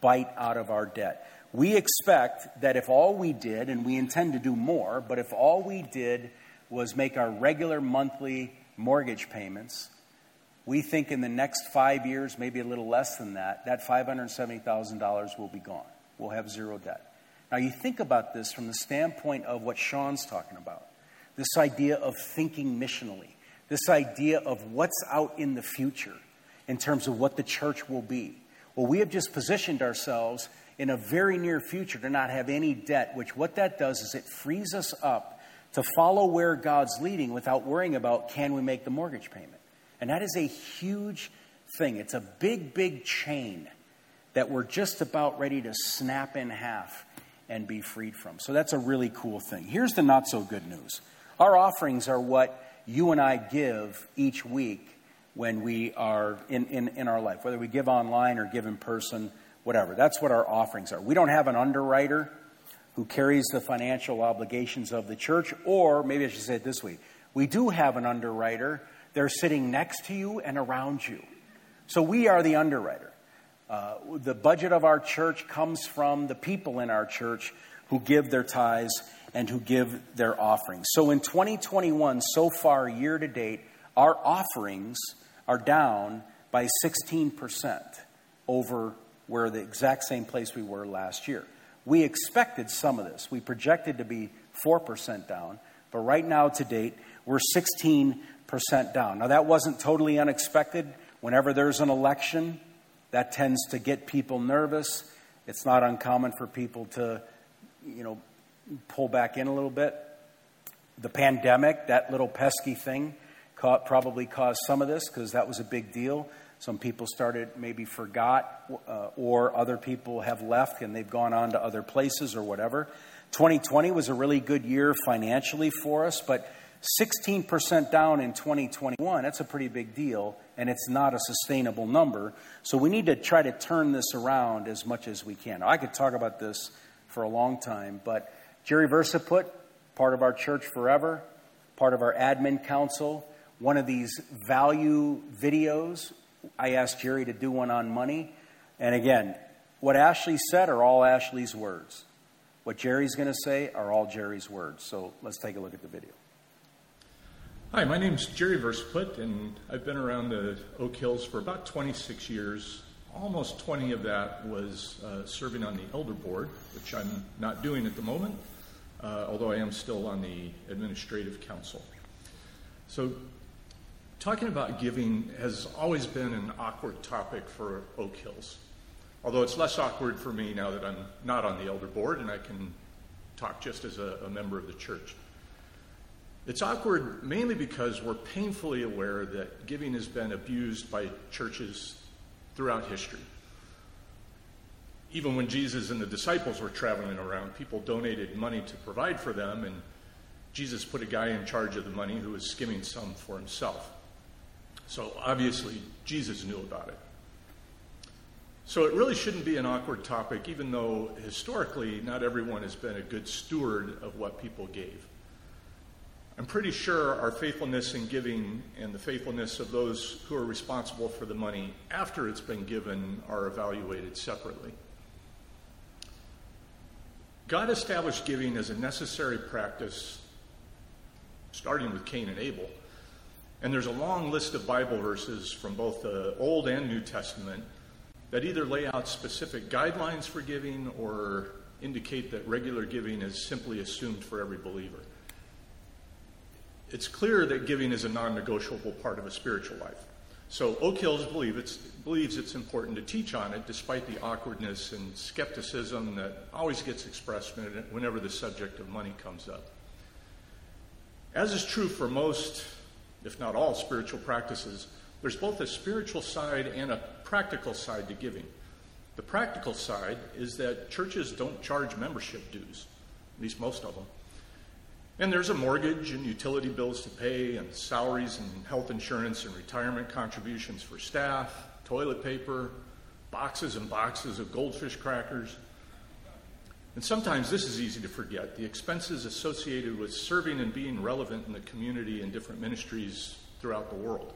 bite out of our debt. We expect that if all we did, and we intend to do more, but if all we did was make our regular monthly mortgage payments, we think in the next five years, maybe a little less than that, that $570,000 will be gone. We'll have zero debt. Now, you think about this from the standpoint of what Sean's talking about this idea of thinking missionally, this idea of what's out in the future in terms of what the church will be. Well, we have just positioned ourselves in a very near future to not have any debt, which what that does is it frees us up to follow where God's leading without worrying about can we make the mortgage payment. And that is a huge thing. It's a big, big chain that we're just about ready to snap in half and be freed from. So that's a really cool thing. Here's the not so good news our offerings are what you and I give each week when we are in, in, in our life, whether we give online or give in person whatever. That's what our offerings are. We don't have an underwriter who carries the financial obligations of the church, or maybe I should say it this way we do have an underwriter. They're sitting next to you and around you. So we are the underwriter. Uh, the budget of our church comes from the people in our church who give their tithes and who give their offerings. So in 2021, so far, year to date, our offerings are down by 16% over where the exact same place we were last year. We expected some of this. We projected to be 4% down, but right now to date, we're 16% down. Now, that wasn't totally unexpected. Whenever there's an election, that tends to get people nervous. It's not uncommon for people to, you know, pull back in a little bit. The pandemic, that little pesky thing, probably caused some of this because that was a big deal. Some people started, maybe forgot, uh, or other people have left and they've gone on to other places or whatever. 2020 was a really good year financially for us, but 16% down in 2021, that's a pretty big deal, and it's not a sustainable number. So we need to try to turn this around as much as we can. Now, I could talk about this for a long time, but Jerry Versaput, part of our church forever, part of our admin council, one of these value videos I asked Jerry to do one on money. And again, what Ashley said are all Ashley's words. What Jerry's going to say are all Jerry's words. So let's take a look at the video. Hi, my name's Jerry Versput, and I've been around the Oak Hills for about 26 years. Almost 20 of that was uh, serving on the elder board, which I'm not doing at the moment, uh, although I am still on the administrative council. So Talking about giving has always been an awkward topic for Oak Hills, although it's less awkward for me now that I'm not on the elder board and I can talk just as a, a member of the church. It's awkward mainly because we're painfully aware that giving has been abused by churches throughout history. Even when Jesus and the disciples were traveling around, people donated money to provide for them, and Jesus put a guy in charge of the money who was skimming some for himself. So obviously, Jesus knew about it. So it really shouldn't be an awkward topic, even though historically not everyone has been a good steward of what people gave. I'm pretty sure our faithfulness in giving and the faithfulness of those who are responsible for the money after it's been given are evaluated separately. God established giving as a necessary practice, starting with Cain and Abel. And there's a long list of Bible verses from both the Old and New Testament that either lay out specific guidelines for giving or indicate that regular giving is simply assumed for every believer. It's clear that giving is a non negotiable part of a spiritual life. So Oak Hills believe it's, believes it's important to teach on it despite the awkwardness and skepticism that always gets expressed whenever the subject of money comes up. As is true for most, if not all, spiritual practices, there's both a spiritual side and a practical side to giving. The practical side is that churches don't charge membership dues, at least most of them. And there's a mortgage and utility bills to pay, and salaries and health insurance and retirement contributions for staff, toilet paper, boxes and boxes of goldfish crackers. And sometimes this is easy to forget the expenses associated with serving and being relevant in the community and different ministries throughout the world.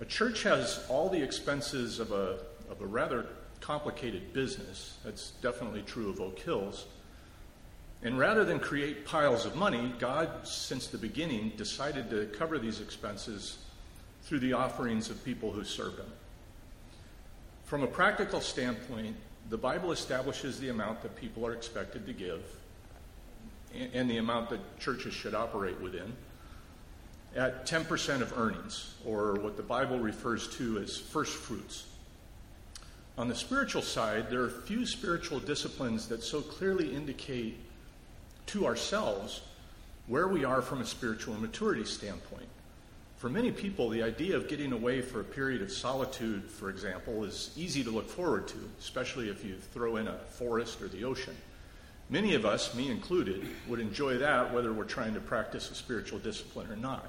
A church has all the expenses of a, of a rather complicated business. That's definitely true of Oak Hills. And rather than create piles of money, God, since the beginning, decided to cover these expenses through the offerings of people who served Him. From a practical standpoint, the Bible establishes the amount that people are expected to give and the amount that churches should operate within at 10% of earnings, or what the Bible refers to as first fruits. On the spiritual side, there are few spiritual disciplines that so clearly indicate to ourselves where we are from a spiritual maturity standpoint. For many people, the idea of getting away for a period of solitude, for example, is easy to look forward to, especially if you throw in a forest or the ocean. Many of us, me included, would enjoy that whether we're trying to practice a spiritual discipline or not.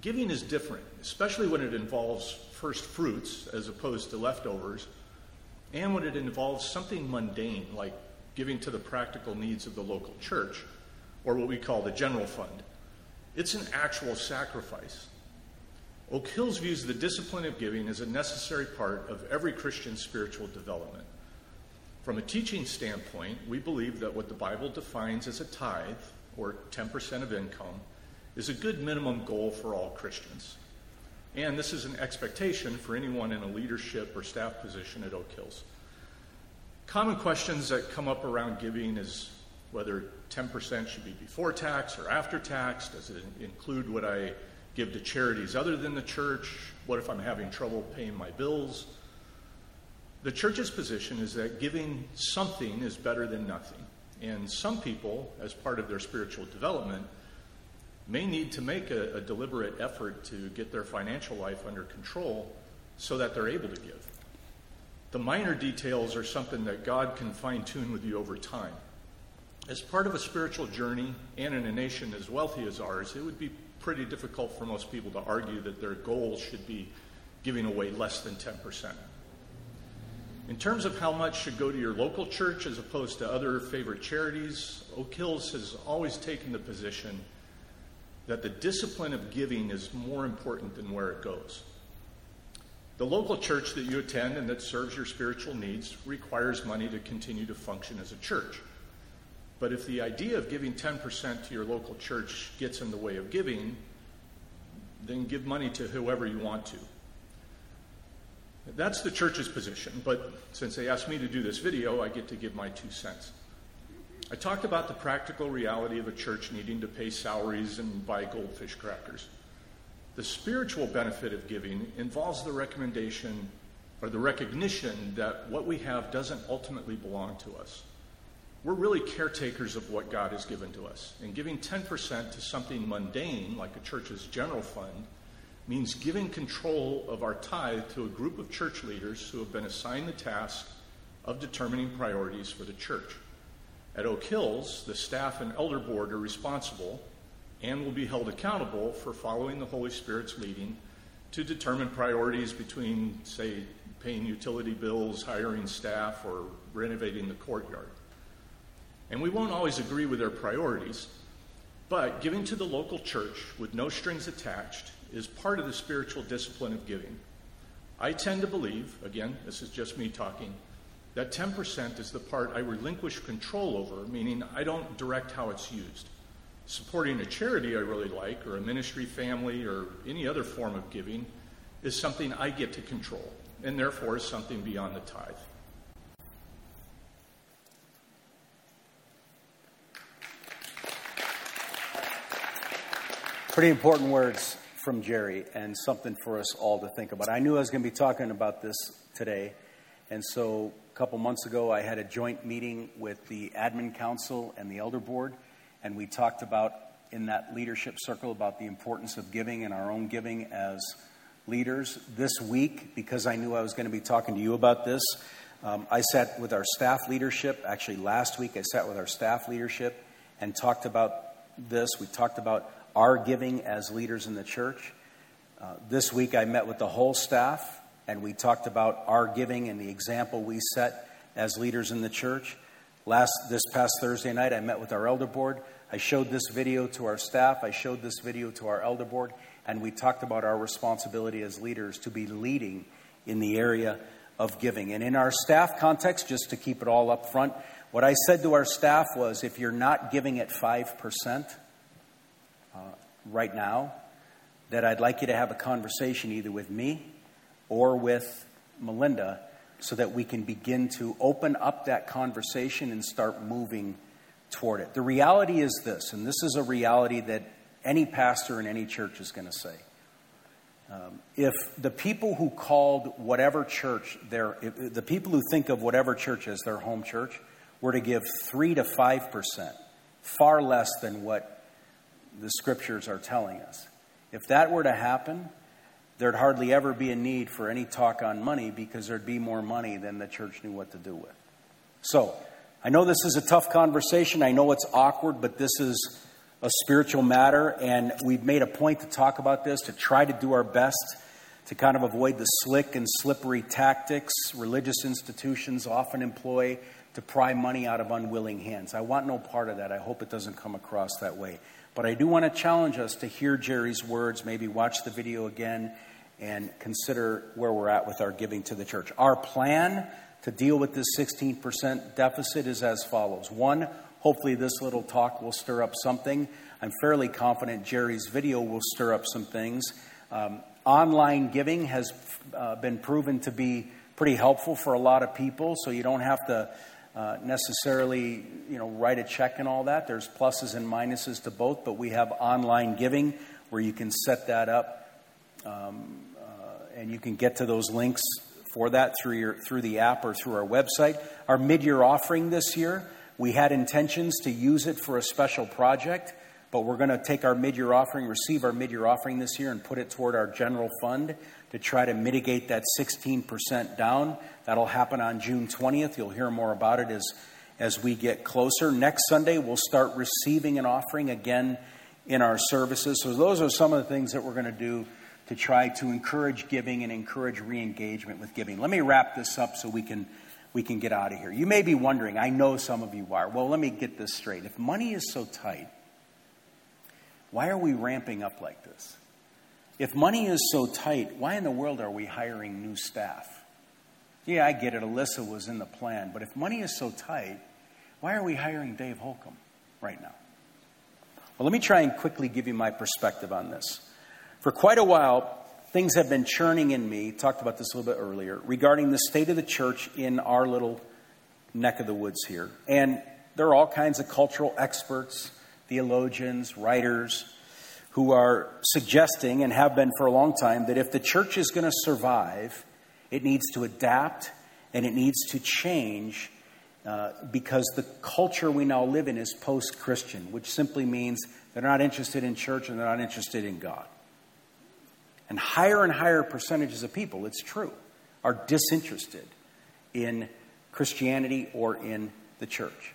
Giving is different, especially when it involves first fruits as opposed to leftovers, and when it involves something mundane like giving to the practical needs of the local church, or what we call the general fund. It's an actual sacrifice. Oak Hills views the discipline of giving as a necessary part of every Christian spiritual development. From a teaching standpoint, we believe that what the Bible defines as a tithe, or 10% of income, is a good minimum goal for all Christians. And this is an expectation for anyone in a leadership or staff position at Oak Hills. Common questions that come up around giving is whether 10% should be before tax or after tax. Does it include what I give to charities other than the church? What if I'm having trouble paying my bills? The church's position is that giving something is better than nothing. And some people, as part of their spiritual development, may need to make a, a deliberate effort to get their financial life under control so that they're able to give. The minor details are something that God can fine tune with you over time. As part of a spiritual journey and in a nation as wealthy as ours, it would be pretty difficult for most people to argue that their goal should be giving away less than 10%. In terms of how much should go to your local church as opposed to other favorite charities, Oak Hills has always taken the position that the discipline of giving is more important than where it goes. The local church that you attend and that serves your spiritual needs requires money to continue to function as a church. But if the idea of giving 10% to your local church gets in the way of giving, then give money to whoever you want to. That's the church's position, but since they asked me to do this video, I get to give my two cents. I talked about the practical reality of a church needing to pay salaries and buy goldfish crackers. The spiritual benefit of giving involves the recommendation or the recognition that what we have doesn't ultimately belong to us. We're really caretakers of what God has given to us. And giving 10% to something mundane, like a church's general fund, means giving control of our tithe to a group of church leaders who have been assigned the task of determining priorities for the church. At Oak Hills, the staff and elder board are responsible and will be held accountable for following the Holy Spirit's leading to determine priorities between, say, paying utility bills, hiring staff, or renovating the courtyard. And we won't always agree with their priorities, but giving to the local church with no strings attached is part of the spiritual discipline of giving. I tend to believe, again, this is just me talking, that 10% is the part I relinquish control over, meaning I don't direct how it's used. Supporting a charity I really like, or a ministry family, or any other form of giving, is something I get to control, and therefore is something beyond the tithe. Pretty important words from Jerry and something for us all to think about. I knew I was going to be talking about this today, and so a couple months ago I had a joint meeting with the admin council and the elder board, and we talked about in that leadership circle about the importance of giving and our own giving as leaders. This week, because I knew I was going to be talking to you about this, um, I sat with our staff leadership. Actually, last week I sat with our staff leadership and talked about this. We talked about our giving as leaders in the church. Uh, this week, I met with the whole staff and we talked about our giving and the example we set as leaders in the church. Last this past Thursday night, I met with our elder board. I showed this video to our staff. I showed this video to our elder board, and we talked about our responsibility as leaders to be leading in the area of giving. And in our staff context, just to keep it all up front, what I said to our staff was if you're not giving at 5%, uh, right now that I'd like you to have a conversation either with me or with Melinda so that we can begin to open up that conversation and start moving toward it. The reality is this, and this is a reality that any pastor in any church is going to say. Um, if the people who called whatever church their, the people who think of whatever church as their home church were to give 3 to 5%, far less than what the scriptures are telling us. If that were to happen, there'd hardly ever be a need for any talk on money because there'd be more money than the church knew what to do with. So, I know this is a tough conversation. I know it's awkward, but this is a spiritual matter, and we've made a point to talk about this, to try to do our best to kind of avoid the slick and slippery tactics religious institutions often employ to pry money out of unwilling hands. I want no part of that. I hope it doesn't come across that way. But I do want to challenge us to hear Jerry's words, maybe watch the video again, and consider where we're at with our giving to the church. Our plan to deal with this 16% deficit is as follows. One, hopefully this little talk will stir up something. I'm fairly confident Jerry's video will stir up some things. Um, online giving has uh, been proven to be pretty helpful for a lot of people, so you don't have to uh, necessarily, you know, write a check and all that. There's pluses and minuses to both, but we have online giving where you can set that up, um, uh, and you can get to those links for that through your through the app or through our website. Our mid-year offering this year, we had intentions to use it for a special project, but we're going to take our mid-year offering, receive our mid-year offering this year, and put it toward our general fund to try to mitigate that 16% down. That'll happen on June 20th. You'll hear more about it as, as we get closer. Next Sunday, we'll start receiving an offering again in our services. So, those are some of the things that we're going to do to try to encourage giving and encourage re engagement with giving. Let me wrap this up so we can, we can get out of here. You may be wondering, I know some of you are. Well, let me get this straight. If money is so tight, why are we ramping up like this? If money is so tight, why in the world are we hiring new staff? Yeah, I get it. Alyssa was in the plan. But if money is so tight, why are we hiring Dave Holcomb right now? Well, let me try and quickly give you my perspective on this. For quite a while, things have been churning in me, talked about this a little bit earlier, regarding the state of the church in our little neck of the woods here. And there are all kinds of cultural experts, theologians, writers, who are suggesting and have been for a long time that if the church is going to survive, it needs to adapt and it needs to change uh, because the culture we now live in is post Christian, which simply means they're not interested in church and they're not interested in God. And higher and higher percentages of people, it's true, are disinterested in Christianity or in the church.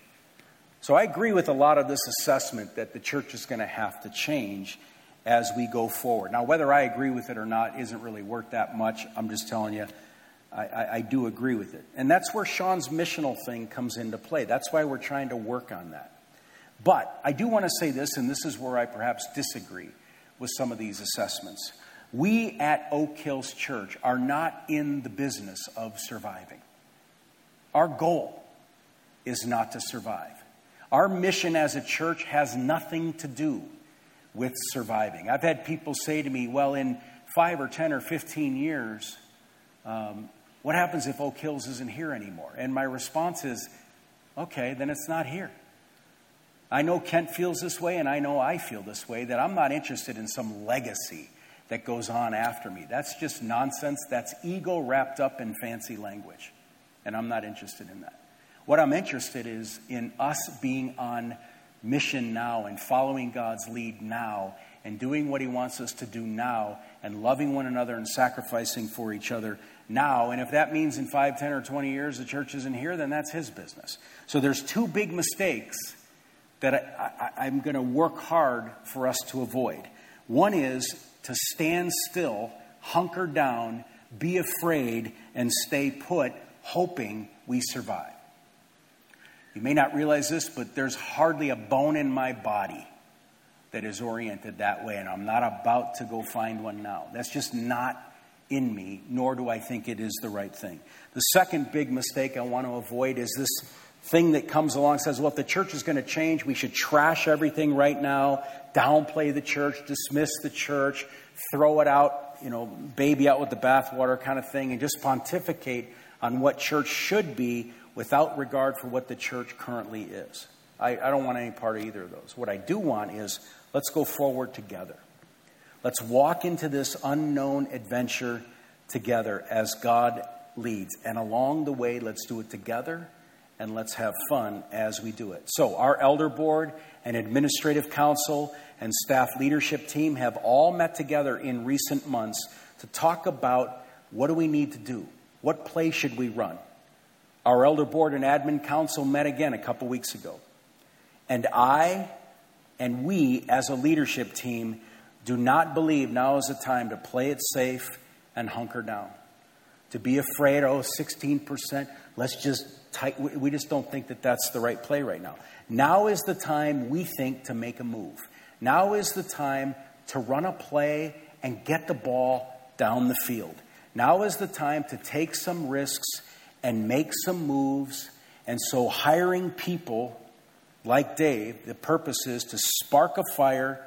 So I agree with a lot of this assessment that the church is going to have to change as we go forward. Now, whether I agree with it or not isn't really worth that much. I'm just telling you, I, I, I do agree with it. And that's where Sean's missional thing comes into play. That's why we're trying to work on that. But I do want to say this, and this is where I perhaps disagree with some of these assessments. We at Oak Hills Church are not in the business of surviving. Our goal is not to survive. Our mission as a church has nothing to do with surviving. I've had people say to me, well, in five or 10 or 15 years, um, what happens if Oak Hills isn't here anymore? And my response is, okay, then it's not here. I know Kent feels this way, and I know I feel this way, that I'm not interested in some legacy that goes on after me. That's just nonsense. That's ego wrapped up in fancy language. And I'm not interested in that. What I'm interested is in us being on mission now and following God's lead now and doing what He wants us to do now and loving one another and sacrificing for each other now. And if that means in 5, 10, or 20 years the church isn't here, then that's His business. So there's two big mistakes that I, am going to work hard for us to avoid. One is to stand still, hunker down, be afraid, and stay put, hoping we survive. You may not realize this, but there's hardly a bone in my body that is oriented that way, and I'm not about to go find one now. That's just not in me, nor do I think it is the right thing. The second big mistake I want to avoid is this thing that comes along says, well, if the church is going to change, we should trash everything right now, downplay the church, dismiss the church, throw it out, you know, baby out with the bathwater kind of thing, and just pontificate on what church should be without regard for what the church currently is. I, I don't want any part of either of those. What I do want is let's go forward together. Let's walk into this unknown adventure together as God leads. And along the way, let's do it together and let's have fun as we do it. So, our elder board and administrative council and staff leadership team have all met together in recent months to talk about what do we need to do? What play should we run? Our elder board and admin council met again a couple weeks ago. And I and we as a leadership team do not believe now is the time to play it safe and hunker down. To be afraid, oh, 16%, let's just tight. We just don't think that that's the right play right now. Now is the time we think to make a move. Now is the time to run a play and get the ball down the field. Now is the time to take some risks and make some moves. And so, hiring people like Dave, the purpose is to spark a fire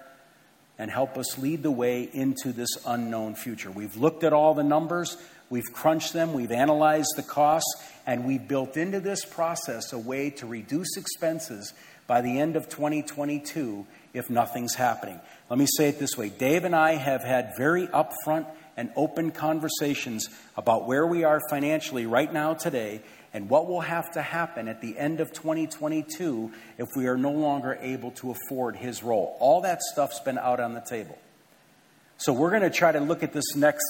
and help us lead the way into this unknown future. We've looked at all the numbers. We've crunched them, we've analyzed the costs, and we've built into this process a way to reduce expenses by the end of 2022 if nothing's happening. Let me say it this way Dave and I have had very upfront and open conversations about where we are financially right now today and what will have to happen at the end of 2022 if we are no longer able to afford his role. All that stuff's been out on the table. So we're going to try to look at this next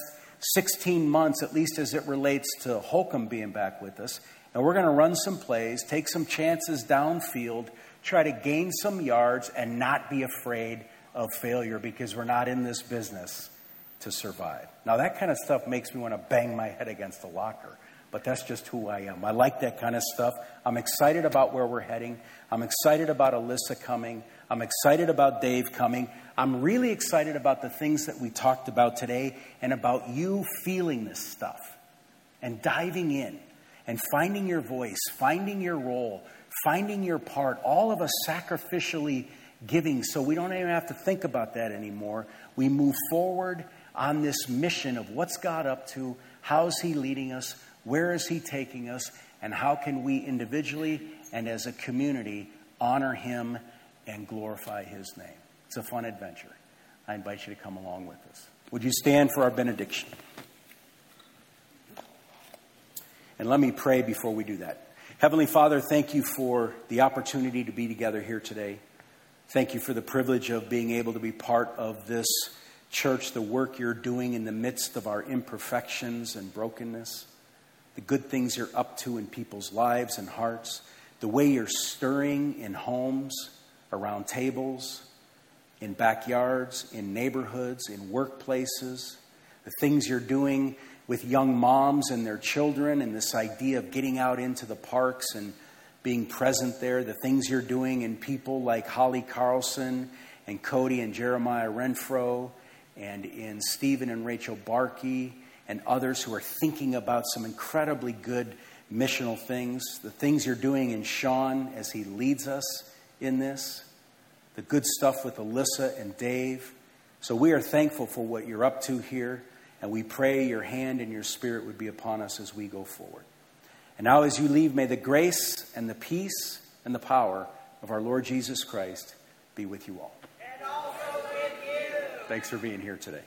16 months, at least as it relates to Holcomb being back with us. And we're going to run some plays, take some chances downfield, try to gain some yards, and not be afraid of failure because we're not in this business to survive. Now, that kind of stuff makes me want to bang my head against a locker, but that's just who I am. I like that kind of stuff. I'm excited about where we're heading. I'm excited about Alyssa coming. I'm excited about Dave coming. I'm really excited about the things that we talked about today and about you feeling this stuff and diving in and finding your voice, finding your role, finding your part, all of us sacrificially giving so we don't even have to think about that anymore. We move forward on this mission of what's God up to, how's He leading us, where is He taking us, and how can we individually and as a community honor Him and glorify His name. It's a fun adventure. I invite you to come along with us. Would you stand for our benediction? And let me pray before we do that. Heavenly Father, thank you for the opportunity to be together here today. Thank you for the privilege of being able to be part of this church, the work you're doing in the midst of our imperfections and brokenness, the good things you're up to in people's lives and hearts. the way you're stirring in homes, around tables, in backyards, in neighborhoods, in workplaces, the things you're doing with young moms and their children, and this idea of getting out into the parks and being present there, the things you're doing in people like Holly Carlson and Cody and Jeremiah Renfro, and in Stephen and Rachel Barkey, and others who are thinking about some incredibly good missional things, the things you're doing in Sean as he leads us in this, the good stuff with Alyssa and Dave. So we are thankful for what you're up to here, and we pray your hand and your spirit would be upon us as we go forward. And now, as you leave, may the grace and the peace and the power of our Lord Jesus Christ be with you all. And also with you. Thanks for being here today.